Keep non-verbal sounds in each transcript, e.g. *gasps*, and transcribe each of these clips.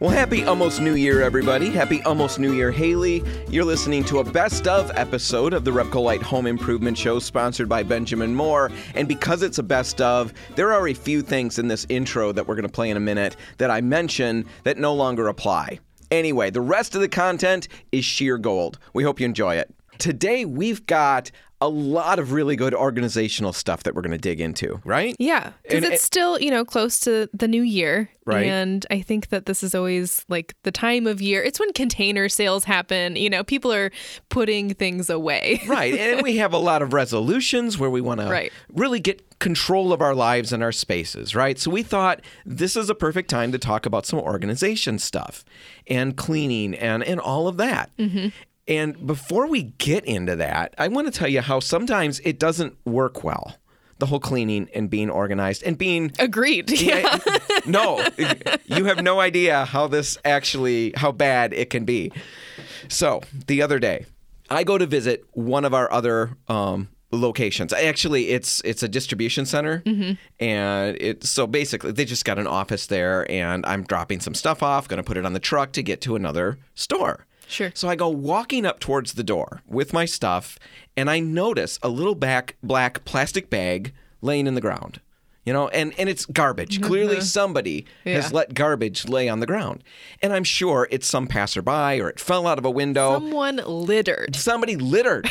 Well, happy almost New Year, everybody. Happy almost New Year, Hailey. You're listening to a best of episode of the Repcolite Home Improvement Show sponsored by Benjamin Moore. And because it's a best of, there are a few things in this intro that we're going to play in a minute that I mention that no longer apply. Anyway, the rest of the content is sheer gold. We hope you enjoy it. Today, we've got a lot of really good organizational stuff that we're going to dig into, right? Yeah, because it's it- still, you know, close to the new year. Right. And I think that this is always like the time of year. It's when container sales happen. You know, people are putting things away. *laughs* right. And we have a lot of resolutions where we want to really get control of our lives and our spaces, right? So we thought this is a perfect time to talk about some organization stuff and cleaning and, and all of that. Mm-hmm. And before we get into that, I want to tell you how sometimes it doesn't work well. The whole cleaning and being organized and being Agreed. *laughs* Yeah. *laughs* no, you have no idea how this actually how bad it can be. So the other day, I go to visit one of our other um, locations. Actually, it's it's a distribution center, and it so basically they just got an office there, and I'm dropping some stuff off, going to put it on the truck to get to another store. Sure. So I go walking up towards the door with my stuff, and I notice a little back black plastic bag laying in the ground. You know, and, and it's garbage. Mm-hmm. Clearly, mm-hmm. somebody has let garbage lay on the ground. And I'm sure it's some passerby or it fell out of a window. Someone littered. Somebody littered.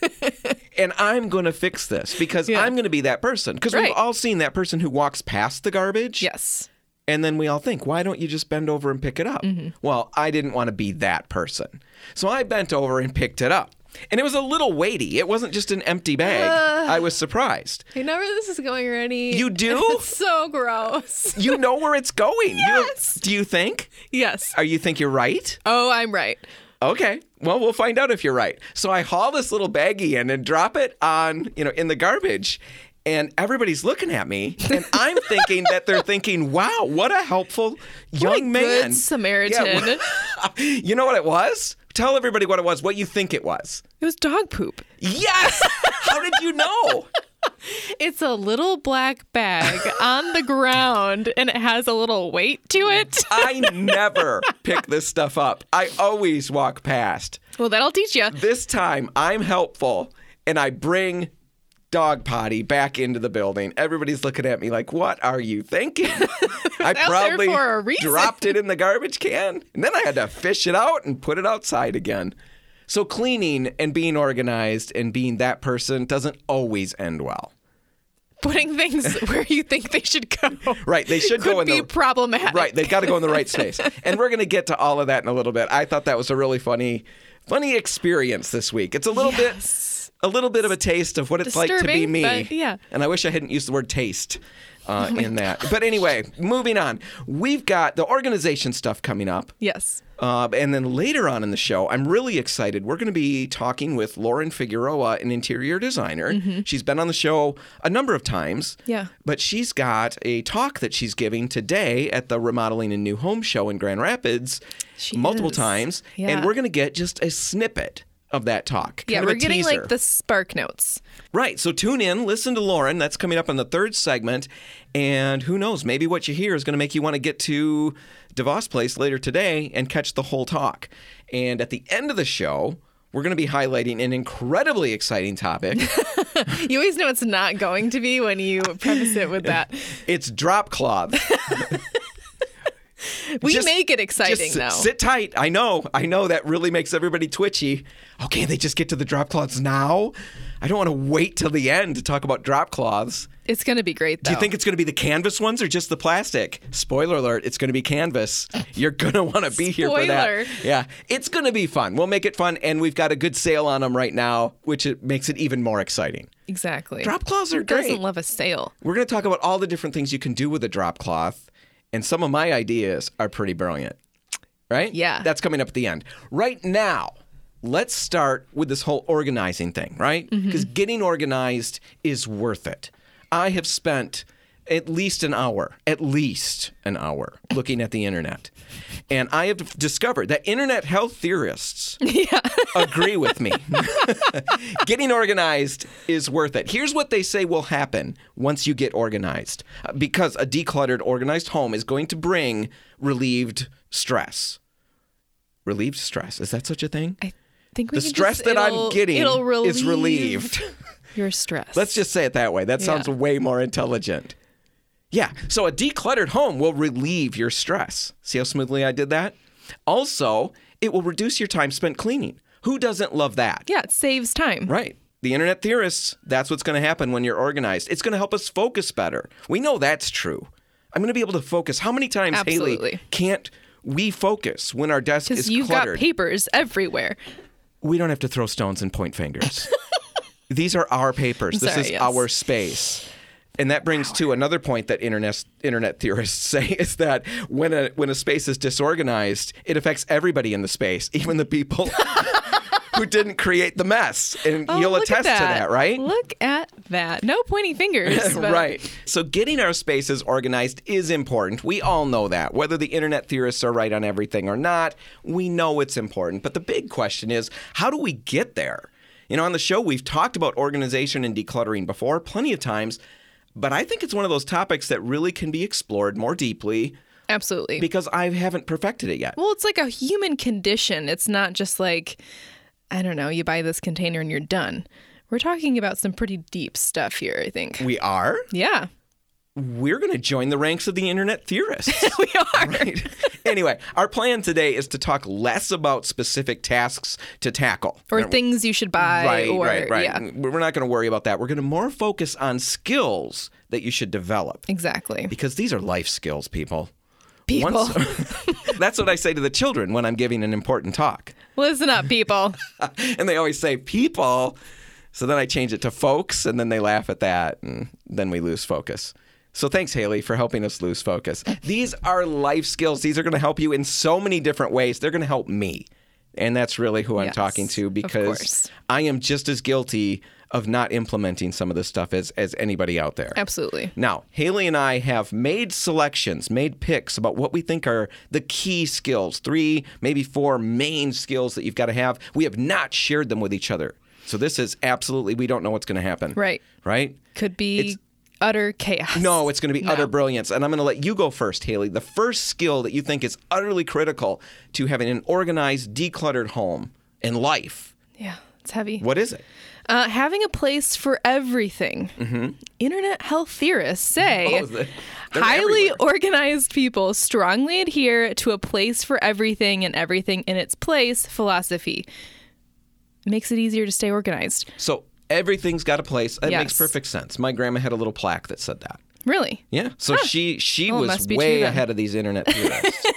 *laughs* and I'm going to fix this because Yeah. I'm going to be that person. Because we've all seen that person who walks past the garbage. Yes. And then we all think, why don't you just bend over and pick it up? Mm-hmm. Well, I didn't want to be that person. So I bent over and picked it up. And it was a little weighty. It wasn't just an empty bag. I was surprised. You know where this is going, Rennie. You *laughs* do? It's so gross. You know where it's going. You- Yes. do you think? Yes. Are you think you're right? Oh, I'm right. Okay. Well, we'll find out if you're right. So I haul this little baggie in and drop it on, you know, in the garbage. And everybody's looking at me, and I'm thinking that they're thinking, "Wow, what a helpful young What man, good Samaritan. Yeah, *laughs* you know what it was? Tell everybody what it was. What you think it was? It was dog poop. Yes. How did you know? *laughs* It's a little black bag on the ground and it has a little weight to it. *laughs* I never pick this stuff up. I always walk past. Well, that'll teach you. This time I'm helpful and I bring dog potty back into the building. Everybody's looking at me like, "What are you thinking?" *laughs* I there proudly for a reason. dropped it in the garbage can, and then I had to fish it out and put it outside again. So cleaning and being organized and being that person doesn't always end well. Putting things *laughs* where you think they should go. Right, they should go in be the problematic. Right, they've got to go in the right space. And we're going to get to all of that in a little bit. I thought that was a really funny funny experience this week. It's a little Yes. bit a little bit of a taste of what it's like to be me. but yeah. And I wish I hadn't used the word taste uh, in that. But anyway, moving on. We've got the organization stuff coming up. Yes. Uh, and then later on in the show, I'm really excited. We're going to be talking with Lauren Figueroa, an interior designer. She's been on the show a number of times. Mm-hmm. Yeah. But she's got a talk that she's giving today at the Remodeling and New Home Show in Grand Rapids She multiple is. times. And we're going to get just a snippet of that talk. Yeah, we're getting teaser. like the spark notes. Right. So tune in, listen to Lauren. That's coming up in the third segment. And who knows, maybe what you hear is going to make you want to get to DeVos Place later today and catch the whole talk. And at the end of the show, we're going to be highlighting an incredibly exciting topic. *laughs* You always know it's not going to be when you preface it with *laughs* that. it's drop cloth. *laughs* *laughs* We Just- make it exciting Just sit, though. sit tight. I know. I know that really makes everybody twitchy. Okay, they just get to the drop cloths now. I don't want to wait till the end to talk about drop cloths. It's going to be great though. Do you think it's going to be the canvas ones or just the plastic? Spoiler alert, it's going to be canvas. You're going to want to be here for that. Yeah, it's going to be fun. We'll make it fun, and we've got a good sale on them right now, which it makes it even more exciting. exactly. Drop cloths are Who doesn't great. love a sale? We're going to talk about all the different things you can do with a drop cloth, and some of my ideas are pretty brilliant. Right? Yeah. That's coming up at the end. Right now, let's start with this whole organizing thing, right? Mm-hmm. Because getting organized is worth it. I have spent at least an hour, at least an hour looking at the internet. And I have discovered that internet health theorists *laughs* agree with me. *laughs* *laughs* Getting organized is worth it. Here's what they say will happen once you get organized because a decluttered, organized home is going to bring relieved stress. Relieved stress. Is that such a thing? I think we The stress just- that I'm getting relieve is relieved. Your stress. Let's just say it that way. That sounds Yeah. way more intelligent. Yeah. So a decluttered home will relieve your stress. See how smoothly I did that? Also, it will reduce your time spent cleaning. Who doesn't love that? Yeah, it saves time. Right. The internet theorists, that's what's going to happen when you're organized. It's going to help us focus better. We know that's true. I'm going to be able to focus. How many times, Hailey, Absolutely. can't we focus when our desk Because is you've cluttered? got papers everywhere. we don't have to throw stones and point fingers. *laughs* These are our papers. This Sorry, is yes. our space. And that brings to another point that internet internet theorists *laughs* say is that when a when a space is disorganized, it affects everybody in the space, even the people *laughs* who didn't create the mess. And Oh, you'll attest at to that. that, right? Look at that. No pointing fingers. *laughs* but- right. So getting our spaces organized is important. We all know that. Whether the internet theorists are right on everything or not, we know it's important. But the big question is, how do we get there? You know, on the show we've talked about organization and decluttering before plenty of times, but I think it's one of those topics that really can be explored more deeply Absolutely. because I haven't perfected it yet. well, it's like a human condition. It's not just like, I don't know, you buy this container and you're done. We're talking about some pretty deep stuff here, I think. We are. Yeah, We're going to join the ranks of the internet theorists. *laughs* we are. Right. anyway, our plan today is to talk less about specific tasks to tackle. Or things you should buy. right, or, right, right. Yeah, We're not going to worry about that. We're going to more focus on skills that you should develop exactly. because these are life skills, people. People, Once- *laughs* that's what I say to the children when I'm giving an important talk. listen up, people. *laughs* And they always say, people. So then I change it to folks, and then they laugh at that, and then we lose focus. So thanks, Hailey, for helping us lose focus. These are life skills. These are going to help you in so many different ways. They're going to help me. And that's really who I'm Yes, talking to because. I am just as guilty of not implementing some of this stuff as, as anybody out there. Absolutely. Now, Hailey and I have made selections, made picks about what we think are the key skills, three, maybe four main skills that you've got to have. We have not shared them with each other. So this is absolutely, we don't know what's going to happen. Right. Right? Could be It's- utter chaos. No, it's going to be utter brilliance. And I'm going to let you go first, Hailey. The first skill that you think is utterly critical to having an organized, decluttered home and life, Yeah, it's heavy. what is it? Uh, having a place for everything. Internet health theorists say Oh, highly everywhere. organized people strongly adhere to a place for everything and everything in its place philosophy. It makes it easier to stay organized. So everything's got a place. That makes perfect sense. My grandma had a little plaque that said that. Really? Yeah. So she she Oh, was way ahead of these internet theorists. *laughs*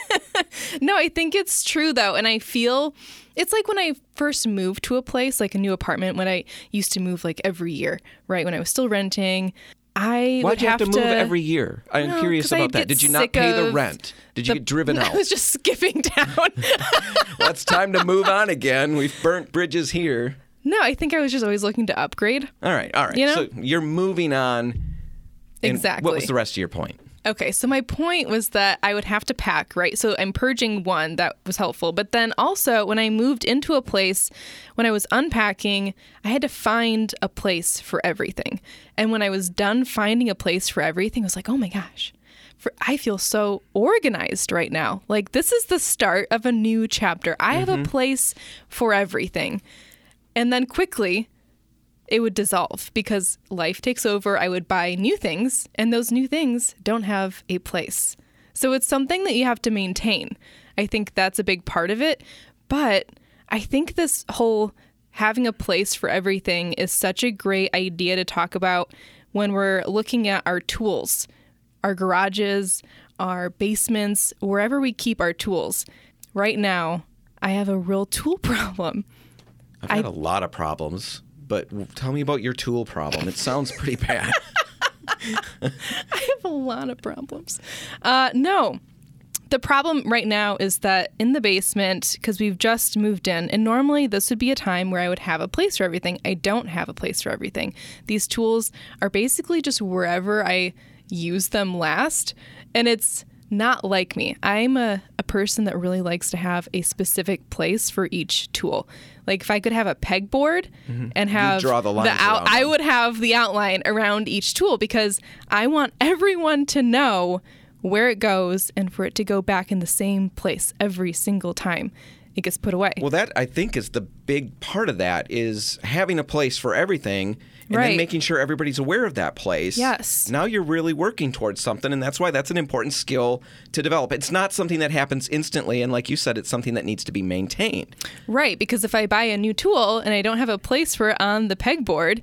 No, I think it's true though. And I feel it's like when I first moved to a place, like a new apartment, when I used to move like every year, right? When I was still renting. I Why'd would you have to move to every year? I'm No, curious about that. Did you not pay the rent? Did you the- get driven out? *laughs* I was just skipping *laughs* down. well, it's time to move on again. We've burnt bridges here. No, I think I was just always looking to upgrade. All right, all right. You know? So you're moving on. Exactly. What was the rest of your point? Okay, so my point was that I would have to pack, right? So I'm purging one that was helpful. But then also, when I moved into a place, when I was unpacking, I had to find a place for everything. And when I was done finding a place for everything, I was like, oh my gosh, for, I feel so organized right now. Like, this is the start of a new chapter. I have a mm-hmm. place for everything. And then quickly, it would dissolve because life takes over. I would buy new things, and those new things don't have a place. So it's something that you have to maintain. I think that's a big part of it. But I think this whole having a place for everything is such a great idea to talk about when we're looking at our tools, our garages, our basements, wherever we keep our tools. Right now, I have a real tool *laughs* problem. I've had a lot of problems, but tell me about your tool problem. It sounds pretty bad. *laughs* I have a lot of problems. Uh, no. The problem right now is that in the basement, because we've just moved in, and normally this would be a time where I would have a place for everything. I don't have a place for everything. These tools are basically just wherever I use them last. And it's not like me. I'm a, a person that really likes to have a specific place for each tool. Like if I could have a pegboard and have Mm-hmm. draw the lines out, I would have the outline around each tool because I want everyone to know where it goes and for it to go back in the same place every single time it gets put away. Well, that I think is the big part of that is having a place for everything and then making sure everybody's aware of that place. Yes. Now you're really working towards something, and that's why that's an important skill to develop. It's not something that happens instantly, and like you said, it's something that needs to be maintained. Right, because if I buy a new tool and I don't have a place for it on the pegboard,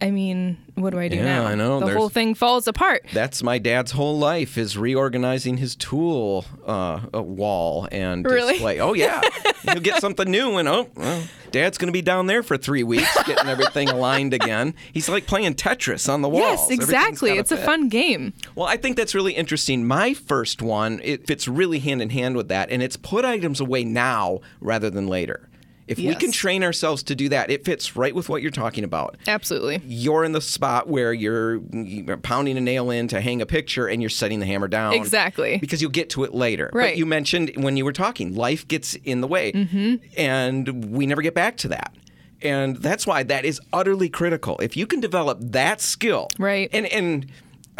I mean, what do I do Yeah, now? I know, The there's- whole thing falls apart. That's my dad's whole life is reorganizing his tool uh, uh, wall and Really? display. Oh yeah, *laughs* he'll get something new, and oh, well, dad's going to be down there for three weeks getting everything aligned again. He's like playing Tetris on the wall. Yes, exactly. It's a fun game. Well, I think that's really interesting. My first one, it fits really hand in hand with that, and it's put items away now rather than later. If we can train ourselves to do that, it fits right with what you're talking about. Absolutely. You're in the spot where you're you're pounding a nail in to hang a picture and you're setting the hammer down. Exactly. Because you'll get to it later. But Right. you mentioned when you were talking, life gets in the way. Mm-hmm. And we never get back to that. And that's why that is utterly critical. If you can develop that skill. Right. And and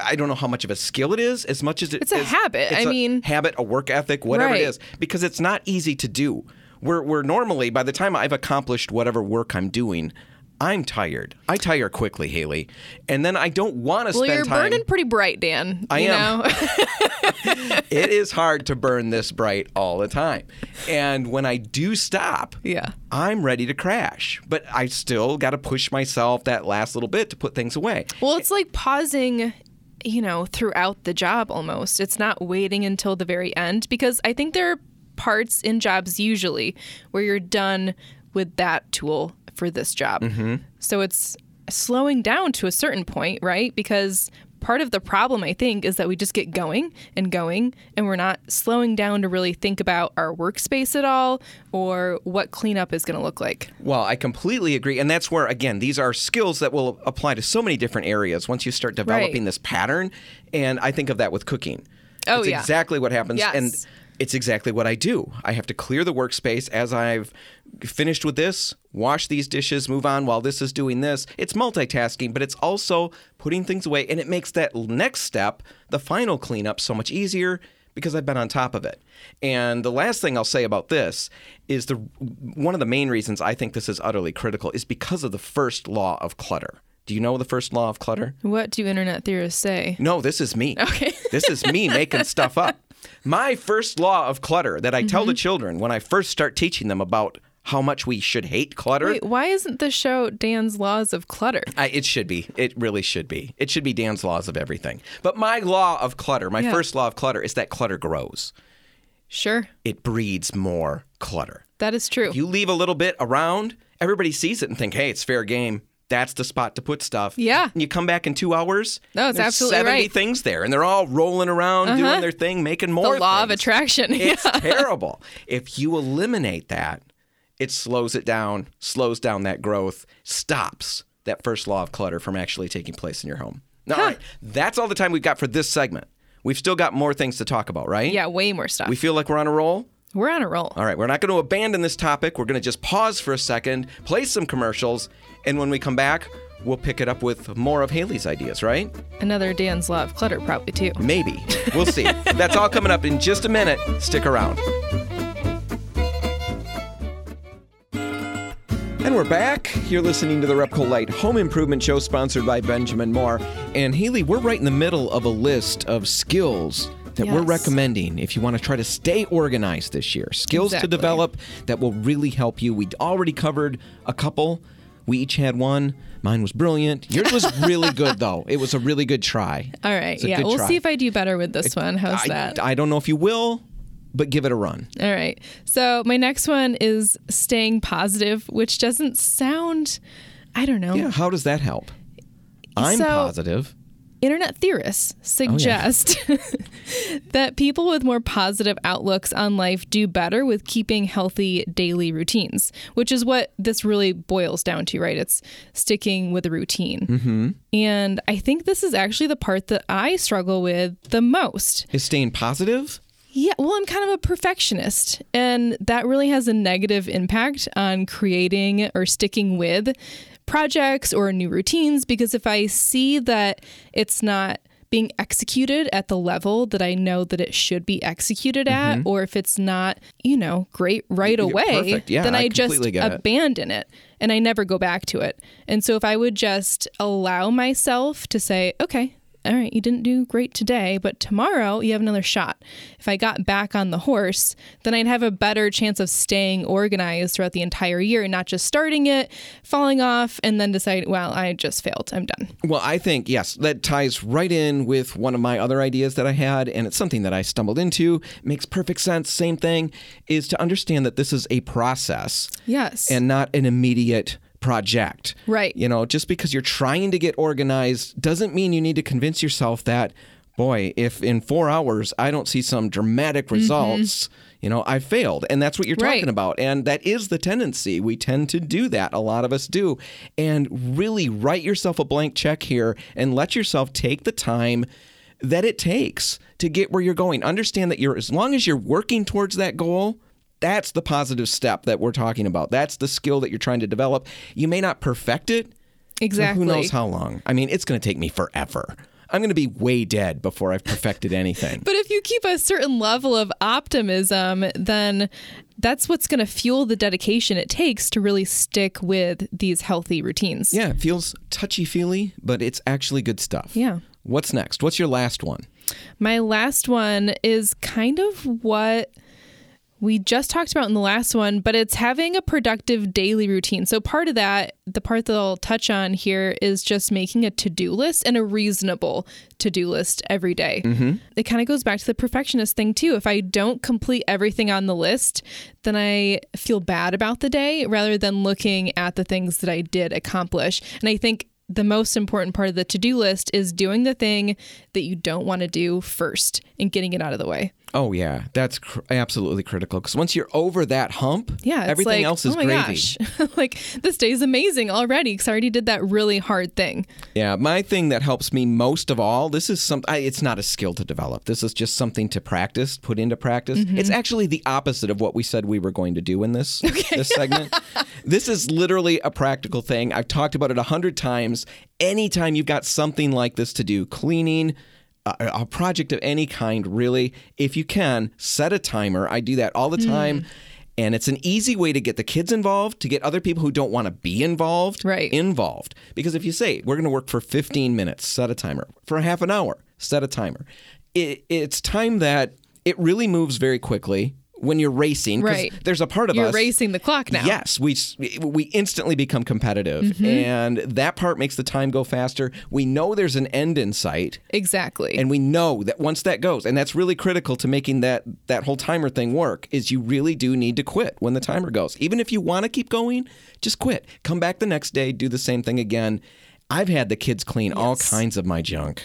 I don't know how much of a skill it is, as much as it It's a as- habit. it's I a mean- habit, a work ethic, whatever Right. it is, because it's not easy to do. We're, we're normally, by the time I've accomplished whatever work I'm doing, I'm tired. I tire quickly, Hailey. And then I don't want to spend. Well, spend you're time. burning pretty bright, Dan. I you am. Know? *laughs* it is hard to burn this bright all the time. And when I do stop, Yeah. I'm ready to crash. But I still got to push myself that last little bit to put things away. well, it's like pausing, you know, throughout the job almost. It's not waiting until the very end because I think there are parts in jobs usually where you're done with that tool for this job. Mm-hmm. So it's slowing down to a certain point, right? Because part of the problem I think is that we just get going and going and we're not slowing down to really think about our workspace at all or what cleanup is going to look like. Well, I completely agree. And that's where, again, these are skills that will apply to so many different areas once you start developing Right. this pattern. And I think of that with cooking. Oh, That's yeah. exactly what happens. Yes. And it's exactly what I do. I have to clear the workspace as I've finished with this, wash these dishes, move on while this is doing this. It's multitasking, but it's also putting things away. And it makes that next step, the final cleanup, so much easier because I've been on top of it. And the last thing I'll say about this is the one of the main reasons I think this is utterly critical is because of the first law of clutter. Do you know the first law of clutter? What do internet theorists say? No, this is me. Okay. this is me making stuff up. *laughs* My first law of clutter that I tell Mm-hmm. the children when I first start teaching them about how much we should hate clutter. Wait, why isn't the show Dan's Laws of Clutter? I, it should be. It really should be. It should be Dan's laws of everything. But my law of clutter, my Yeah. first law of clutter, is that clutter grows. Sure, It breeds more clutter. that is true. You leave a little bit around, everybody sees it and think, "Hey, it's fair game." That's the spot to put stuff. Yeah. And you come back in two hours. No, it's absolutely 70 right. things there, and they're all rolling around Uh-huh. doing their thing, making more. the law of attraction. *laughs* It's yeah. terrible. If you eliminate that, it slows it down, slows down that growth, stops that first law of clutter from actually taking place in your home. All right, that's all the time we've got for this segment. We've still got more things to talk about, right? yeah, way more stuff. We feel like we're on a roll. We're on a roll. All right, we're not going to abandon this topic. We're going to just pause for a second, play some commercials, and when we come back, we'll pick it up with more of Hailey's ideas, right? Another Dan's Law of Clutter, probably too. Maybe. We'll see. *laughs* That's all coming up in just a minute. Stick around. And we're back. You're listening to the Repcolite Home Improvement Show sponsored by Benjamin Moore. And Hailey, we're right in the middle of a list of skills that we're recommending if you want to try to stay organized this year. Skills to develop that will really help you. We already covered a couple. We each had one. Mine was brilliant. Yours was *laughs* really good, though. It was a really good try. All right. Yeah, we'll try. see if I do better with this one. How's I, that? I don't know if you will, but give it a run. All right. So my next one is staying positive, which doesn't sound, I don't know. Yeah, how does that help? I'm So- positive. Internet theorists suggest *laughs* that people with more positive outlooks on life do better with keeping healthy daily routines, which is what this really boils down to, right? It's sticking with a routine. Mm-hmm. And I think this is actually the part that I struggle with the most. Is staying positive? Yeah, well, I'm kind of a perfectionist, and that really has a negative impact on creating or sticking with projects or new routines because if I see that it's not being executed at the level that I know that it should be executed at, mm-hmm. or if it's not, you know, great right away. Yeah, then I I, just get it. abandon it and I never go back to it. And so if I would just allow myself to say, okay, all right, you didn't do great today, but tomorrow you have another shot. If I got back on the horse, then I'd have a better chance of staying organized throughout the entire year and not just starting it, falling off, and then decide, well, I just failed. I'm done. Well, I think, yes, that ties right in with one of my other ideas that I had, and it's something that I stumbled into. Makes perfect sense. Same thing is to understand that this is a process Yes. and not an immediate project. Right. You know, just because you're trying to get organized doesn't mean you need to convince yourself that, boy, if in four hours I don't see some dramatic mm-hmm. results, you know, I failed. And that's what you're talking Right. about. And that is the tendency. We tend to do that. A lot of us do. And really write yourself a blank check here and let yourself take the time that it takes to get where you're going. Understand that you're as long as you're working towards that goal, that's the positive step that we're talking about. That's the skill that you're trying to develop. You may not perfect it. exactly. Who knows how long? I mean, it's going to take me forever. I'm going to be way dead before I've perfected anything. *laughs* But if you keep a certain level of optimism, then that's what's going to fuel the dedication it takes to really stick with these healthy routines. yeah, it feels touchy feely, but it's actually good stuff. Yeah. What's next? What's your last one? My last one is kind of what we just talked about in the last one, but it's having a productive daily routine. So, part of that, the part that I'll touch on here is just making a to do list and a reasonable to do list every day. Mm-hmm. It kind of goes back to the perfectionist thing, too. If I don't complete everything on the list, then I feel bad about the day rather than looking at the things that I did accomplish. And I think the most important part of the to do list is doing the thing that you don't want to do first and getting it out of the way. Oh yeah, that's cr- absolutely critical because once you're over that hump, Yeah, it's everything like, else is oh my gravy. gosh, *laughs* like this day's amazing already because I already did that really hard thing. Yeah, my thing that helps me most of all, this is some. I, it's not a skill to develop. This is just something to practice, put into practice. Mm-hmm. It's actually the opposite of what we said we were going to do in this *laughs* this segment. *laughs* this is literally a practical thing. I've talked about it a hundred times. Anytime you've got something like this to do, cleaning. A, a project of any kind, really. If you can, set a timer. I do that all the hmm. time. And it's an easy way to get the kids involved, to get other people who don't want to be involved Right. involved. Because if you say, we're going to work for 15 minutes, set a timer. For a half an hour, set a timer. It, it's time that it really moves very quickly when you're racing. Right. There's a part of us. You're us. racing the clock now. Yes, we we instantly become competitive, Mm-hmm. and that part makes the time go faster. We know there's an end in sight, Exactly. and we know that once that goes, and that's really critical to making that that whole timer thing work. Is you really do need to quit when the timer goes. Even if you want to keep going, just quit. Come back the next day, do the same thing again. I've had the kids clean all kinds of my junk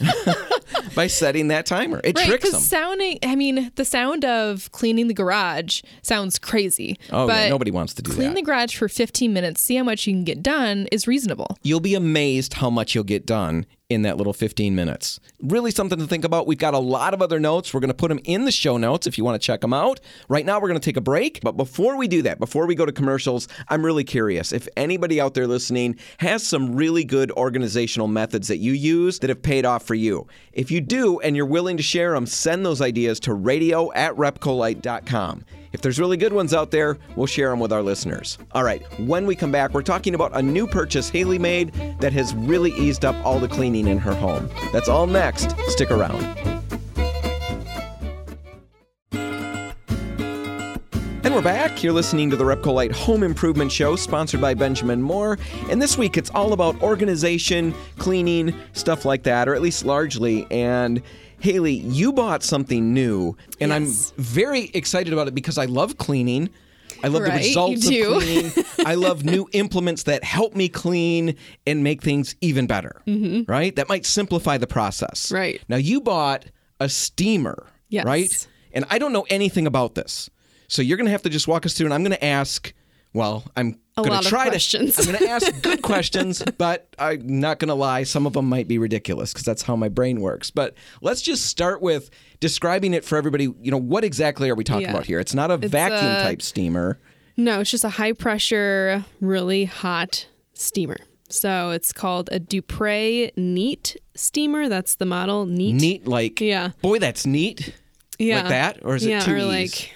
*laughs* *laughs* by setting that timer. It Right, tricks them. sounding, I mean, the sound of cleaning the garage sounds crazy. Oh, yeah, but nobody wants to do clean that. Clean the garage for 15 minutes, see how much you can get done is reasonable. You'll be amazed how much you'll get done in that little 15 minutes. Really something to think about. We've got a lot of other notes. We're going to put them in the show notes if you want to check them out. Right now, we're going to take a break. But before we do that, before we go to commercials, I'm really curious if anybody out there listening has some really good organizational methods that you use that have paid off for you. If you do and you're willing to share them, send those ideas to radio at repcolite.com. If there's really good ones out there, we'll share them with our listeners. All right, when we come back, we're talking about a new purchase Hailey made that has really eased up all the cleaning in her home. That's all next. Stick around. And we're back. You're listening to the Repcolite Home Improvement Show, sponsored by Benjamin Moore. And this week it's all about organization, cleaning, stuff like that, or at least largely. And Hailey, you bought something new, and Yes. I'm very excited about it because I love cleaning. I love Right, the results you of cleaning. I *laughs* love new implements that help me clean and make things even better. Mm-hmm. Right? That might simplify the process. Right. Now you bought a steamer. Yes. Right? And I don't know anything about this. So you're going to have to just walk us through and I'm going to ask well, I'm A going lot to of try questions. to. I'm going to ask *laughs* good questions, but I'm not going to lie. Some of them might be ridiculous because that's how my brain works. But let's just start with describing it for everybody. You know, what exactly are we talking Yeah. about here? It's not a vacuum a- type steamer. No, it's just a high pressure, really hot steamer. So it's called a Dupray Neat steamer. That's the model. Neat. Neat, like Yeah. boy, that's neat. Yeah. Like that, or is it yeah, two or E's? like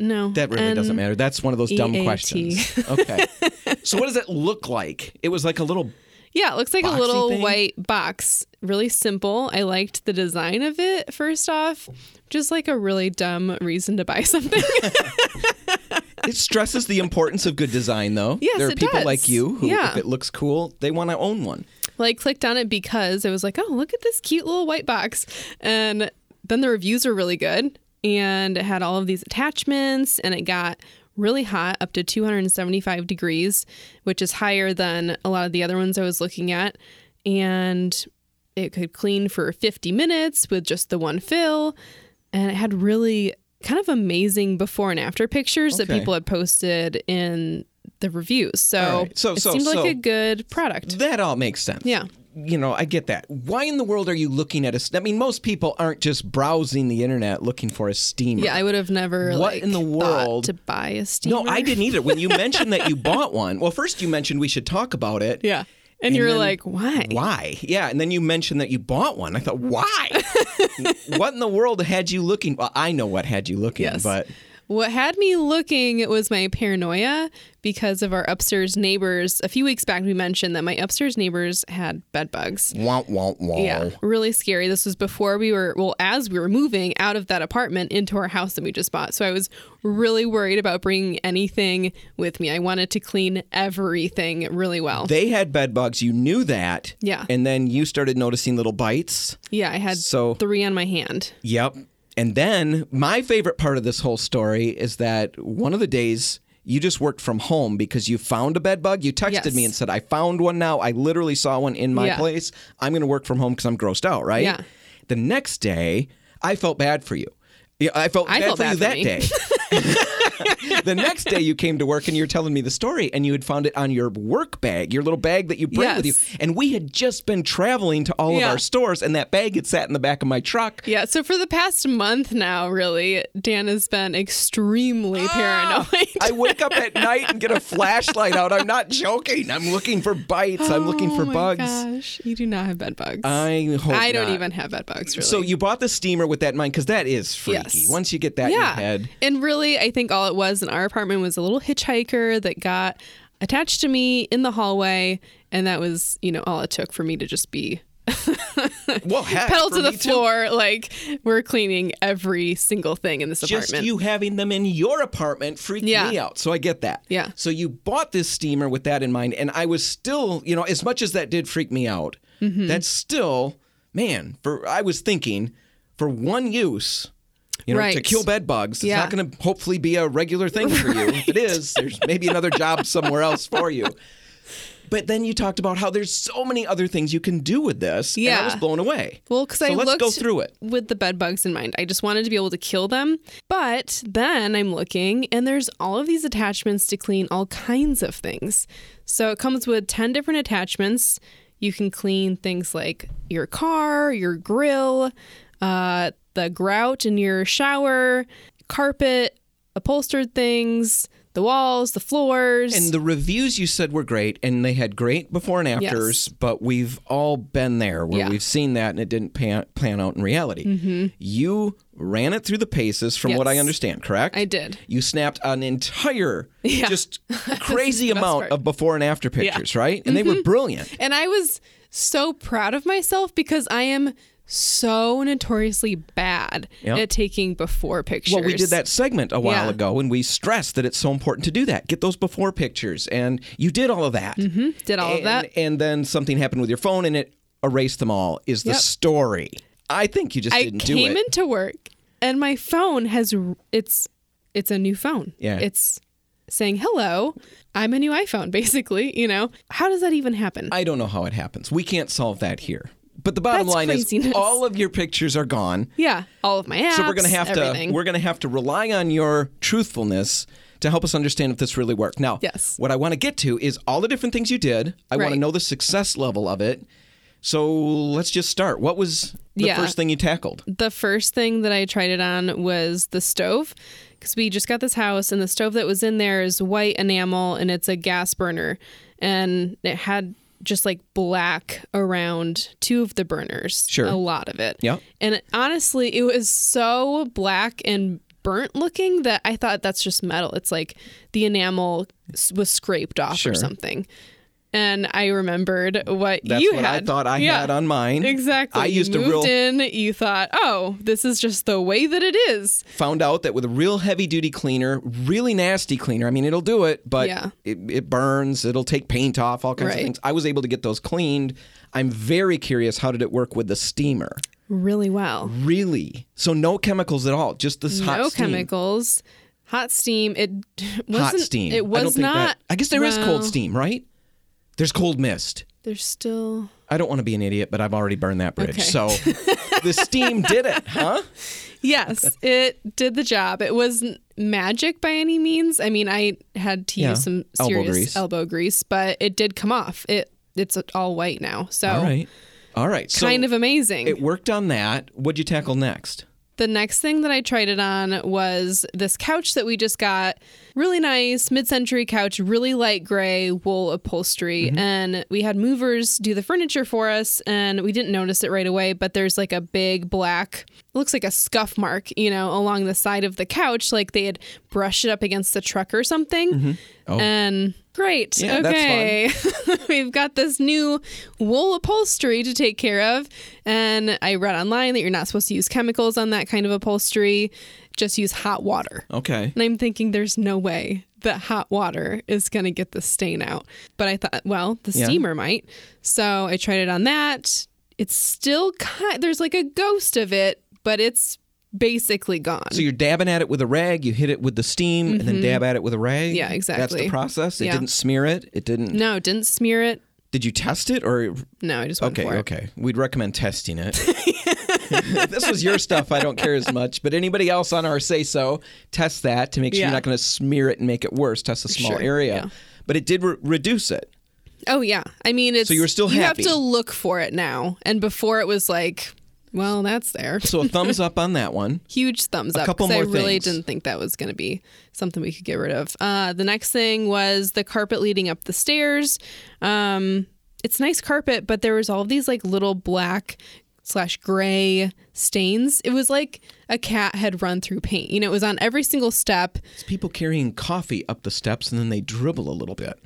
no. That really N- doesn't matter. That's one of those dumb EAT. questions. Okay. *laughs* so what does it look like? It was like a little. Yeah, it looks like Boxy a little thing? white box. Really simple. I liked the design of it first off. Just like a really dumb reason to buy *laughs* something. It stresses the importance of good design, though. Yes, there are it people does. like you who, Yeah. if it looks cool, they want to own one. like clicked on it because it was like, oh, look at this cute little white box. And then the reviews were really good and it had all of these attachments and it got really hot up to 275 degrees, which is higher than a lot of the other ones I was looking at. And it could clean for 50 minutes with just the one fill. And it had really kind of amazing before and after pictures that people had posted in the reviews. So, right. So- it so- seemed like a good product. That all makes sense. Yeah. You know, I get that. Why in the world are you looking at a? I mean, most people aren't just browsing the internet looking for a steamer. Yeah, I would have never What like, in the world- to buy a steamer. No, I didn't either. When you *laughs* mentioned that you bought one, well, first you mentioned we should talk about it. Yeah, and, you're then- like, why? Why? Yeah, and then you mentioned that you bought one. I thought, *laughs* why? what in the world had you looking? Well, I know what had you looking, Yes. but What had me looking was my paranoia because of our upstairs neighbors. A few weeks back, we mentioned that my upstairs neighbors had bed bugs. womp womp womp. Yeah, really scary. This was before we were, well, as we were moving out of that apartment into our house that we just bought. So I was really worried about bringing anything with me. I wanted to clean everything really well. They had bed bugs. You knew that. Yeah. And then you started noticing little bites. yeah, I had So- three on my hand. Yep. And then my favorite part of this whole story is that one of the days you just worked from home because you found a bed bug. You texted Yes. me and said, I found one now. I literally saw one in my Yeah. place. I'm going to work from home because I'm grossed out, right? Yeah. The next day, I felt bad for you. Yeah, I felt I bad felt for bad you for that me. day. *laughs* *laughs* the next day you came to work and you were telling me the story and you had found it on your work bag, your little bag that you bring with you. And we had just been traveling to all of our stores and that bag had sat in the back of my truck. Yeah, so for the past month now, really, Dan has been extremely paranoid. Ah! I wake up at night and get a flashlight out. I'm not joking. I'm looking for bites. I'm looking for oh my bugs. Gosh, you do not have bed bugs. I hope I don't not. even have bed bugs, really. So you bought the steamer with that in mind because that is freaky. Yes. Once you get that in your head, and really, I think all it was in our apartment was a little hitchhiker that got attached to me in the hallway, and that was, you know, all it took for me to just be *laughs* well, heck, pedal to the me too. floor. Like we're cleaning every single thing in this Just apartment. you having them in your apartment freaked Yeah. me out. So I get that. Yeah. So you bought this steamer with that in mind, and I was still, you know, as much as that did freak me out, Mm-hmm. that's still, man. For I was thinking, for one use. You know, to kill bed bugs. It's Yeah. not going to hopefully be a regular thing for you. *laughs* If it is, there's maybe another job somewhere else for you. But then you talked about how there's so many other things you can do with this. And I was blown away. Well, because so I let's looked go through it. with the bed bugs in mind. I just wanted to be able to kill them. But then I'm looking, and there's all of these attachments to clean all kinds of things. So it comes with 10 different attachments. You can clean things like your car, your grill, uh, the grout in your shower, carpet, upholstered things, the walls, the floors. And the reviews you said were great, and they had great before and afters. Yes. But we've all been there where Yeah. we've seen that, and it didn't pan, plan out in reality. You ran it through the paces, from what I Mm-hmm. Understand. Correct? I did. You snapped an entire, *laughs* Yeah. just *laughs* crazy amount part. of before and after pictures, right? And they Mm-hmm. were brilliant. And I was so proud of myself because I am so notoriously bad Yep. at taking before pictures. Well, we did that segment a while Yeah. ago, and we stressed that it's so important to do that. Get those before pictures, and you did all of that. Mm-hmm. Did all of that. and then something happened with your phone, and it erased them all. Is the Yep. story? I think you just I didn't do it. I came into work and my phone has it's it's a new phone. Yeah. It's saying, hello, I'm a new iPhone, *laughs* basically. You know, how does that even happen? I don't know how it happens. We can't solve that here. But the bottom That's line craziness. is all of your pictures are gone. yeah, all of my apps. So we're going to have everything. to we're going to have to rely on your truthfulness to help us understand if this really worked. Now, Yes. what I want to get to is all the different things you did. I want to know the success level of it. So let's just start. What was the Yeah. first thing you tackled? the first thing that I tried it on was the stove because we just got this house and the stove that was in there is white enamel and it's a gas burner and it had just like black around two of the burners. Sure. A lot of it. Yeah. And honestly, it was so black and burnt looking that I thought that's just metal. It's like the enamel was scraped off Sure. or something. And I remembered what you had. That's you what had. I thought I Yeah. had on mine. Exactly. I You used a moved real in, you thought, oh, this is just the way that it is. found out that with a real heavy duty cleaner, really nasty cleaner, I mean, it'll do it, but Yeah. it, it burns, it'll take paint off, all kinds Right. of things. I was able to get those cleaned. I'm very curious how did it work with the steamer? Really well. Really? So no chemicals at all, just this hot no chemicals. Hot steam. It *laughs* wasn't. Hot steam. It I was think not. that- I guess there is cold steam, right? There's cold mist. There's still. I don't want to be an idiot, but I've already burned that bridge. Okay. So *laughs* the steam did it, huh? Yes, it did the job. It wasn't magic by any means. I mean, I had to Yeah. use some Elbow serious grease. elbow grease, but it did come off. It it's all white now, so All right. All right. So kind of amazing. it worked on that. What'd you tackle next? The next thing that I tried it on was this couch that we just got. Really nice mid century couch, really light gray wool upholstery. Mm-hmm. And we had movers do the furniture for us, and we didn't notice it right away. But there's like a big black, looks like a scuff mark, you know, along the side of the couch, like they had brushed it up against the truck or something. Mm-hmm. Oh. And great. Yeah, that's okay. *laughs* We've got this new wool upholstery to take care of. And I read online that you're not supposed to use chemicals on that kind of upholstery, just use hot water. Okay. And I'm thinking there's no way that hot water is going to get the stain out. But I thought, well, the Yeah. steamer might. So I tried it on that. It's still kind there's like a ghost of it, but it's basically gone. So you're dabbing at it with a rag, you hit it with the steam, and then mm-hmm. dab at it with a rag. Yeah, exactly. That's the process. It Yeah. didn't smear it. It didn't. no, it didn't smear it. Did you test it or? No, I just went Okay, for it. okay. We'd recommend testing it. If *laughs* *laughs* this was your stuff. I don't care as much. But anybody else on our say so, test that to make sure Yeah. you're not going to smear it and make it worse. Test a small Sure, area. yeah. But it did re- reduce it. Oh yeah. I mean, it's So you were still happy. you have to look for it now, and before it was like, well, that's there. So a thumbs *laughs* up on that one. Huge thumbs up. couple 'cause I more I really things. didn't think that was going to be something we could get rid of. Uh, the next thing was the carpet leading up the stairs. Um, it's nice carpet, but there was all these like little black slash gray stains. It was like a cat had run through paint. You know, it was on every single step. It's people carrying coffee up the steps and then they dribble a little bit.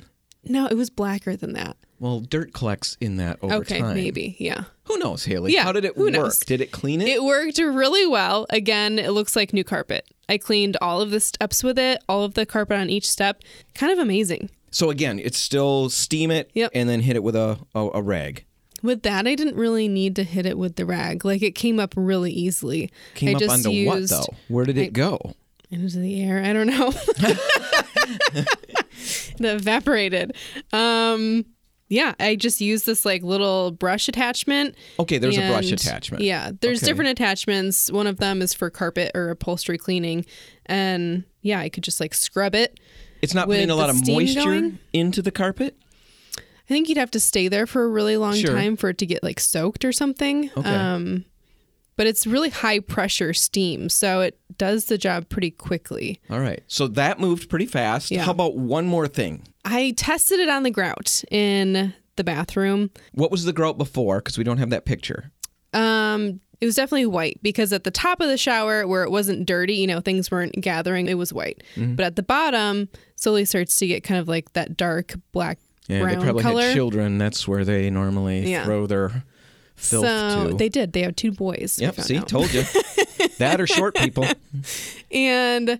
No, it was blacker than that. Well, dirt collects in that over okay, time. maybe. Yeah. Who knows, Hailey? Yeah, How did it work? knows? Did it clean it? It worked really well. Again, it looks like new carpet. I cleaned all of the steps with it, all of the carpet on each step. Kind of amazing. so again, it's still steam it Yep. and then hit it with a, a, a rag. With that, I didn't really need to hit it with the rag. Like it came up really easily. Came I up just onto used what though? Where did it go? into the air. I don't know. *laughs* it evaporated. Um, yeah, I just use this like little brush attachment. Okay, there's a brush attachment. Yeah, there's Okay. different attachments. One of them is for carpet or upholstery cleaning, and yeah, I could just like scrub it. It's not putting a lot of moisture going? into the carpet. I think you'd have to stay there for a really long Sure. time for it to get like soaked or something. Okay. Um, but it's really high pressure steam, so it does the job pretty quickly. All right. So that moved pretty fast. Yeah. How about one more thing? I tested it on the grout in the bathroom. What was the grout before? Because we don't have that picture. Um, it was definitely white because at the top of the shower, where it wasn't dirty, you know, things weren't gathering, it was white. Mm-hmm. But at the bottom, slowly starts to get kind of like that dark black Yeah, brown they probably color. had children. That's where they normally Yeah. throw their filth so to. they did. They have two boys. Yep. See, out. told you. *laughs* that or short people. and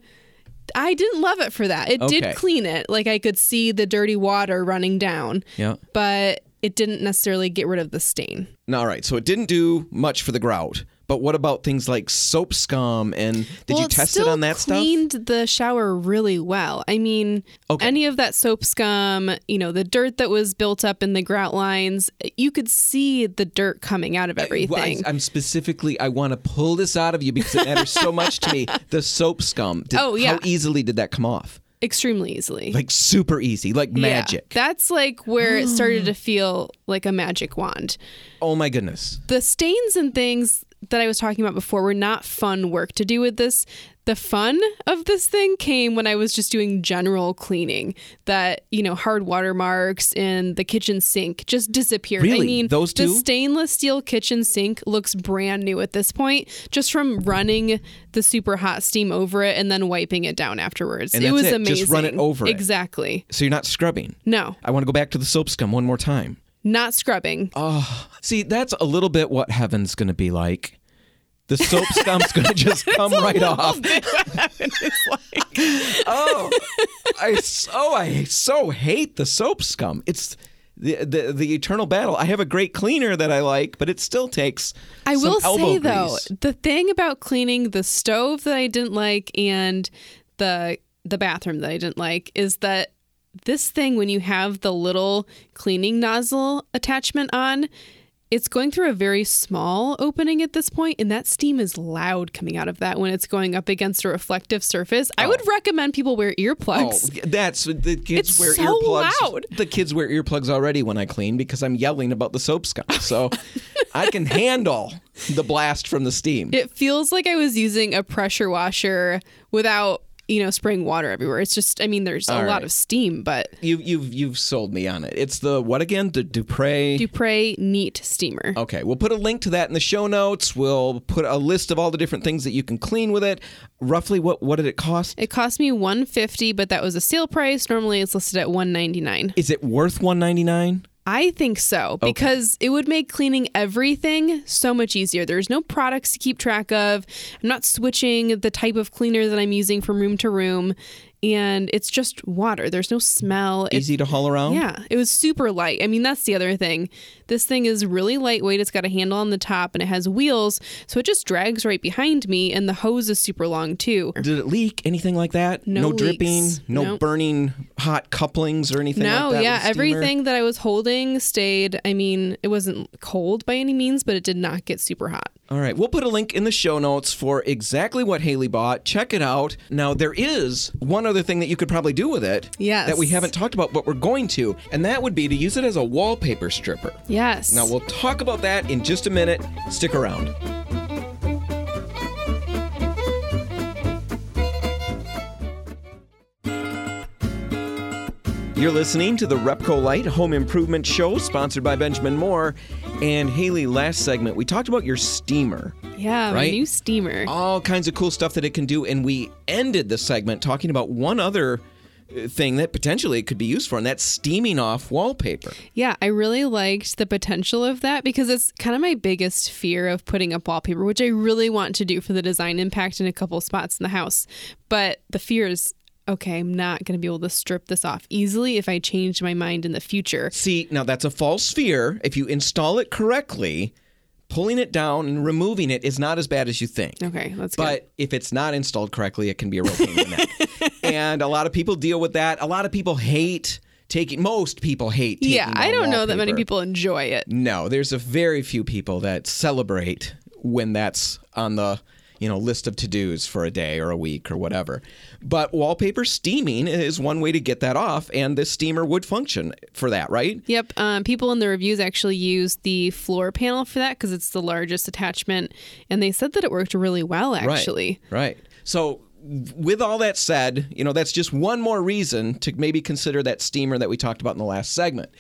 I didn't love it for that. It Okay. did clean it. Like I could see the dirty water running down, Yeah. but it didn't necessarily get rid of the stain. All right. So it didn't do much for the grout, But what about things like soap scum? And did well, you test it on that stuff? cleaned the shower really well. I mean, Okay. any of that soap scum, you know, the dirt that was built up in the grout lines, you could see the dirt coming out of everything. Well, I, am specifically, I want to pull this out of you because it matters so much to me. *laughs* The soap scum. Did, Oh, yeah. How easily did that come off? Extremely easily. Like super easy, like Yeah. magic. That's like where it started *gasps* to feel like a magic wand. oh my goodness. the stains and things that I was talking about before were not fun work to do with this. The fun of this thing came when I was just doing general cleaning. That, you know, hard watermarks in the kitchen sink just disappeared. I Really? mean, Those the two? stainless steel kitchen sink looks brand new at this point, just from running the super hot steam over it and then wiping it down afterwards. And it was it. amazing. Just run it over it. Exactly. So you're not scrubbing. No, I want to go back to the soap scum one more time. Not scrubbing. Oh, see, that's a little bit what heaven's going to be like. The soap scum's going *laughs* to just come right off. *laughs* oh, I so oh, I so hate the soap scum. It's the, the the eternal battle. I have a great cleaner that I like, but it still takes. I will say though, grease. the thing about cleaning the stove that I didn't like and the the bathroom that I didn't like is that this thing when you have the little cleaning nozzle attachment on, it's going through a very small opening at this point and that steam is loud coming out of that when it's going up against a reflective surface. I would oh. recommend people wear earplugs. Oh, that's the kids It's wear so earplugs. loud. The kids wear earplugs already when I clean because I'm yelling about the soap scum. So *laughs* I can handle the blast from the steam. It feels like I was using a pressure washer without, you know, spraying water everywhere. It's just I mean there's a All lot of steam, but You you've you've sold me on it. It's the what again? The Dupray. Dupray neat steamer. Okay, we'll put a link to that in the show notes. We'll put a list of all the different things that you can clean with it. Roughly, what what did it cost? It cost me 150, but that was a sale price. Normally it's listed at 199. Is it worth one ninety nine? I think so because it would make cleaning everything so much easier. There's no products to keep track of. I'm not switching the type of cleaner that I'm using from room to room and it's just water. There's no smell. Easy to haul around. Yeah, it was super light. I mean, that's the other thing. This thing is really lightweight. It's got a handle on the top and it has wheels, so it just drags right behind me. And the hose is super long too. Did it leak? Anything like that? No dripping. leaks. No Nope. burning hot couplings or anything No, like that. yeah, with the steamer? everything that I was holding stayed. I mean, it wasn't cold by any means, but it did not get super hot. All right, we'll put a link in the show notes for exactly what Hailey bought. Check it out. Now, there is one other thing that you could probably do with it Yes. that we haven't talked about, but we're going to, and that would be to use it as a wallpaper stripper. Yes. Now, we'll talk about that in just a minute. Stick around. You're listening to the Repcolite Home Improvement Show, sponsored by Benjamin Moore. And Hailey, last segment, we talked about your steamer. yeah, my right? new steamer. all kinds of cool stuff that it can do. And we ended the segment talking about one other uh, thing that potentially it could be used for, and that's steaming off wallpaper. Yeah, I really liked the potential of that because it's kind of my biggest fear of putting up wallpaper, which I really want to do for the design impact in a couple spots in the house. But the fear is okay, I'm not going to be able to strip this off easily if I change my mind in the future. See, now that's a false fear. If you install it correctly, pulling it down and removing it is not as bad as you think. Okay, that's good. But if it's not installed correctly, it can be a real pain in the neck. *laughs* And a lot of people deal with that. A lot of people hate taking. Most people hate. Taking yeah, I don't know that many people enjoy it. No, there's a very few people that celebrate when that's on the you know list of to-dos for a day or a week or whatever. But wallpaper steaming is one way to get that off, and this steamer would function for that, right? Yep. Um, people in the reviews actually used the floor panel for that because it's the largest attachment, and they said that it worked really well. Actually, Right. Right. So with all that said, you know, that's just one more reason to maybe consider that steamer that we talked about in the last segment.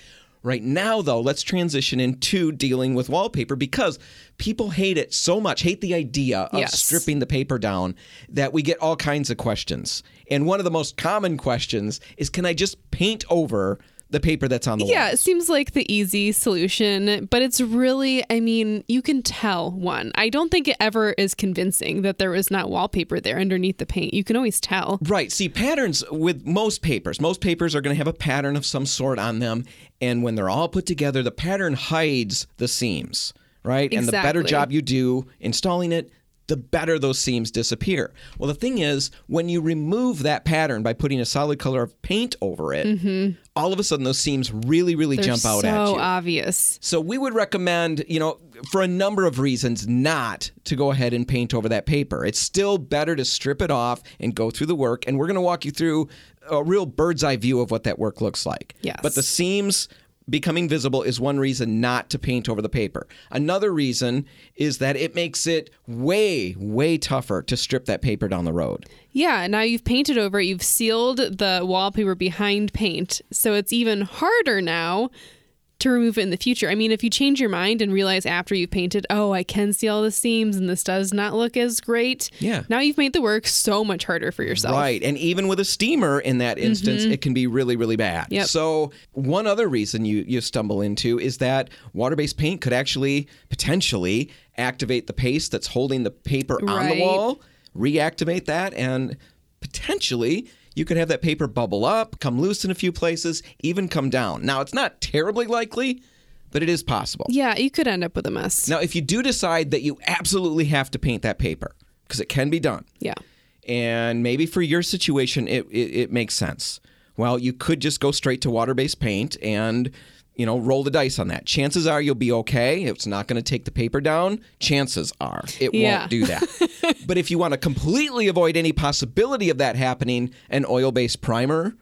Right now, though, let's transition into dealing with wallpaper because people hate it so much, hate the idea of Yes. stripping the paper down, that we get all kinds of questions. And one of the most common questions is can I just paint over the paper that's on the Yeah, it seems like the easy solution, but it's really, I mean, you can tell one. I don't think it ever is convincing that there is not wallpaper there underneath the paint. You can always tell. Right. See, patterns with most papers, most papers are going to have a pattern of some sort on them. And when they're all put together, the pattern hides the seams, right? Exactly. And the better job you do installing it, the better those seams disappear. Well, the thing is, when you remove that pattern by putting a solid color of paint over it, all of a sudden those seams really, really Mm-hmm. They're jump out so at you. So obvious. So we would recommend, you know, for a number of reasons, not to go ahead and paint over that paper. It's still better to strip it off and go through the work. And we're going to walk you through a real bird's eye view of what that work looks like. Yes. But the seams becoming visible is one reason not to paint over the paper. Another reason is that it makes it way, way tougher to strip that paper down the road. Yeah, now you've painted over it, you've sealed the wallpaper behind paint. So it's even harder now to remove it in the future. I mean, if you change your mind and realize after you've painted, oh, I can see all the seams and this does not look as great. Yeah. Now you've made the work so much harder for yourself. Right. And even with a steamer in that instance, mm-hmm. it can be really, really bad. Yep. So one other reason you, you stumble into is that water-based paint could actually potentially activate the paste that's holding the paper on the wall, reactivate that, and potentially you could have that paper bubble up, come loose in a few places, even come down. Now it's not terribly likely, but it is possible. Yeah, you could end up with a mess. Now, if you do decide that you absolutely have to paint that paper, because it can be done, Yeah. and maybe for your situation it, it, it makes sense well you could just go straight to water-based paint and you know roll the dice on that chances are you'll be okay it's not going to take the paper down chances are it Yeah. won't do that *laughs* but if you want to completely avoid any possibility of that happening an oil-based primer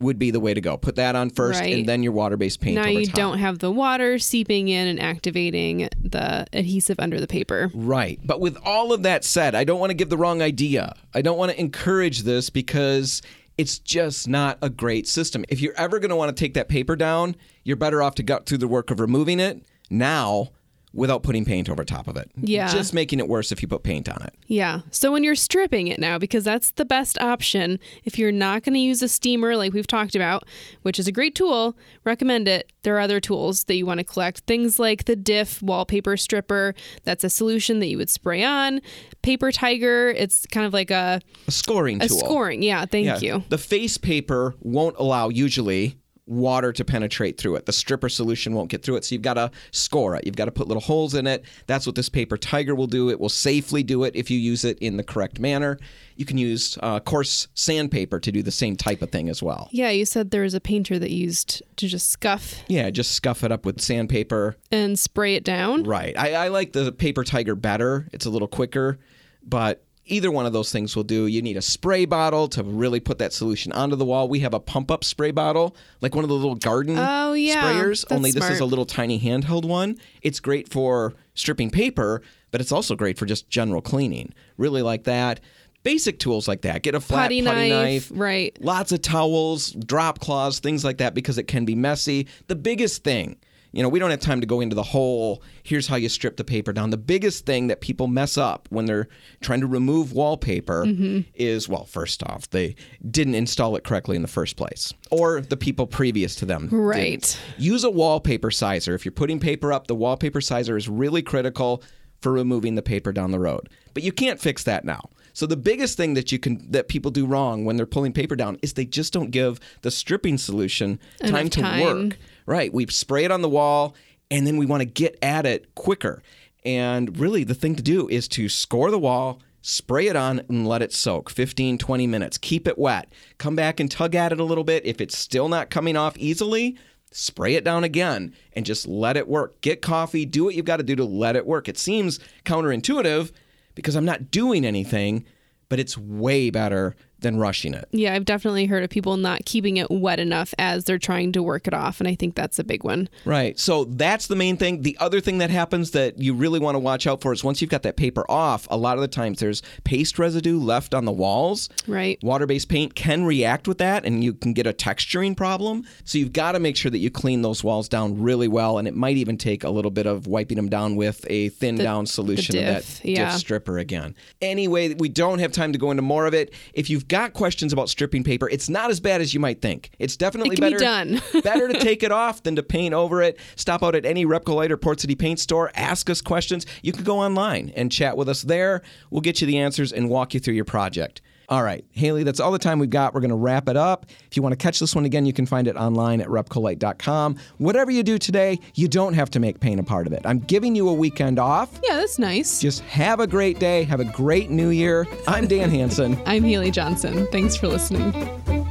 would be the way to go put that on first Right. and then your water-based paint Now you top. don't have the water seeping in and activating the adhesive under the paper. Right. But with all of that said, I don't want to give the wrong idea. I don't want to encourage this because it's just not a great system. If you're ever going to want to take that paper down, you're better off to go through the work of removing it now without putting paint over top of it. Yeah. Just making it worse if you put paint on it. Yeah. So when you're stripping it now, because that's the best option, if you're not going to use a steamer like we've talked about, which is a great tool, recommend it. There are other tools that you want to collect. Things like the DIF wallpaper stripper. That's a solution that you would spray on. Paper Tiger. It's kind of like a, A scoring a tool. scoring. Yeah. Thank Yeah. you. The face paper won't allow usually water to penetrate through it. The stripper solution won't get through it. So you've got to score it. You've got to put little holes in it. That's what this paper tiger will do. It will safely do it if you use it in the correct manner. You can use uh, coarse sandpaper to do the same type of thing as well. Yeah. You said there was a painter that used to just scuff Yeah, just scuff it up with sandpaper. and spray it down. Right. I, I like the paper tiger better. It's a little quicker, but either one of those things will do. You need a spray bottle to really put that solution onto the wall. We have a pump up spray bottle, like one of the little garden Oh, yeah. sprayers, That's only this is a little tiny handheld one. It's great for stripping paper, but it's also great for just general cleaning. Really like that. Basic tools like that. Get a flat Putty, putty, knife, knife right. lots of towels, drop cloths, things like that because it can be messy. The biggest thing, you know, we don't have time to go into the whole here's how you strip the paper down. The biggest thing that people mess up when they're trying to remove wallpaper Mm-hmm. is well, first off, they didn't install it correctly in the first place, or the people previous to them. Right. didn't. Use a wallpaper sizer. If you're putting paper up, the wallpaper sizer is really critical for removing the paper down the road. But you can't fix that now. So the biggest thing that you can that people do wrong when they're pulling paper down is they just don't give the stripping solution time Enough to work. Right. We spray it on the wall and then we want to get at it quicker. And really the thing to do is to score the wall, spray it on and let it soak 15 20 minutes. Keep it wet. Come back and tug at it a little bit. If it's still not coming off easily, spray it down again and just let it work. Get coffee, do what you've got to do to let it work. It seems counterintuitive because I'm not doing anything, but it's way better than rushing it. Yeah, I've definitely heard of people not keeping it wet enough as they're trying to work it off, and I think that's a big one. Right. So that's the main thing. The other thing that happens that you really want to watch out for is once you've got that paper off, a lot of the times there's paste residue left on the walls. Right. Water based paint can react with that and you can get a texturing problem. So you've got to make sure that you clean those walls down really well. And it might even take a little bit of wiping them down with a thin down solution of that yeah. stripper again. Anyway, we don't have time to go into more of it. If you've got questions about stripping paper, it's not as bad as you might think. It's definitely It can be better done. *laughs* better to take *laughs* it off than to paint over it. Stop out at any Repco Repcolite or Port City paint store. Ask us questions. You can go online and chat with us there. We'll get you the answers and walk you through your project. All right, Hailey, that's all the time we've got. We're going to wrap it up. If you want to catch this one again, you can find it online at repcolite.com. Whatever you do today, you don't have to make pain a part of it. I'm giving you a weekend off. Yeah, that's nice. Just have a great day. Have a great new year. I'm Dan Hanson. *laughs* I'm Hailey Johnson. Thanks for listening.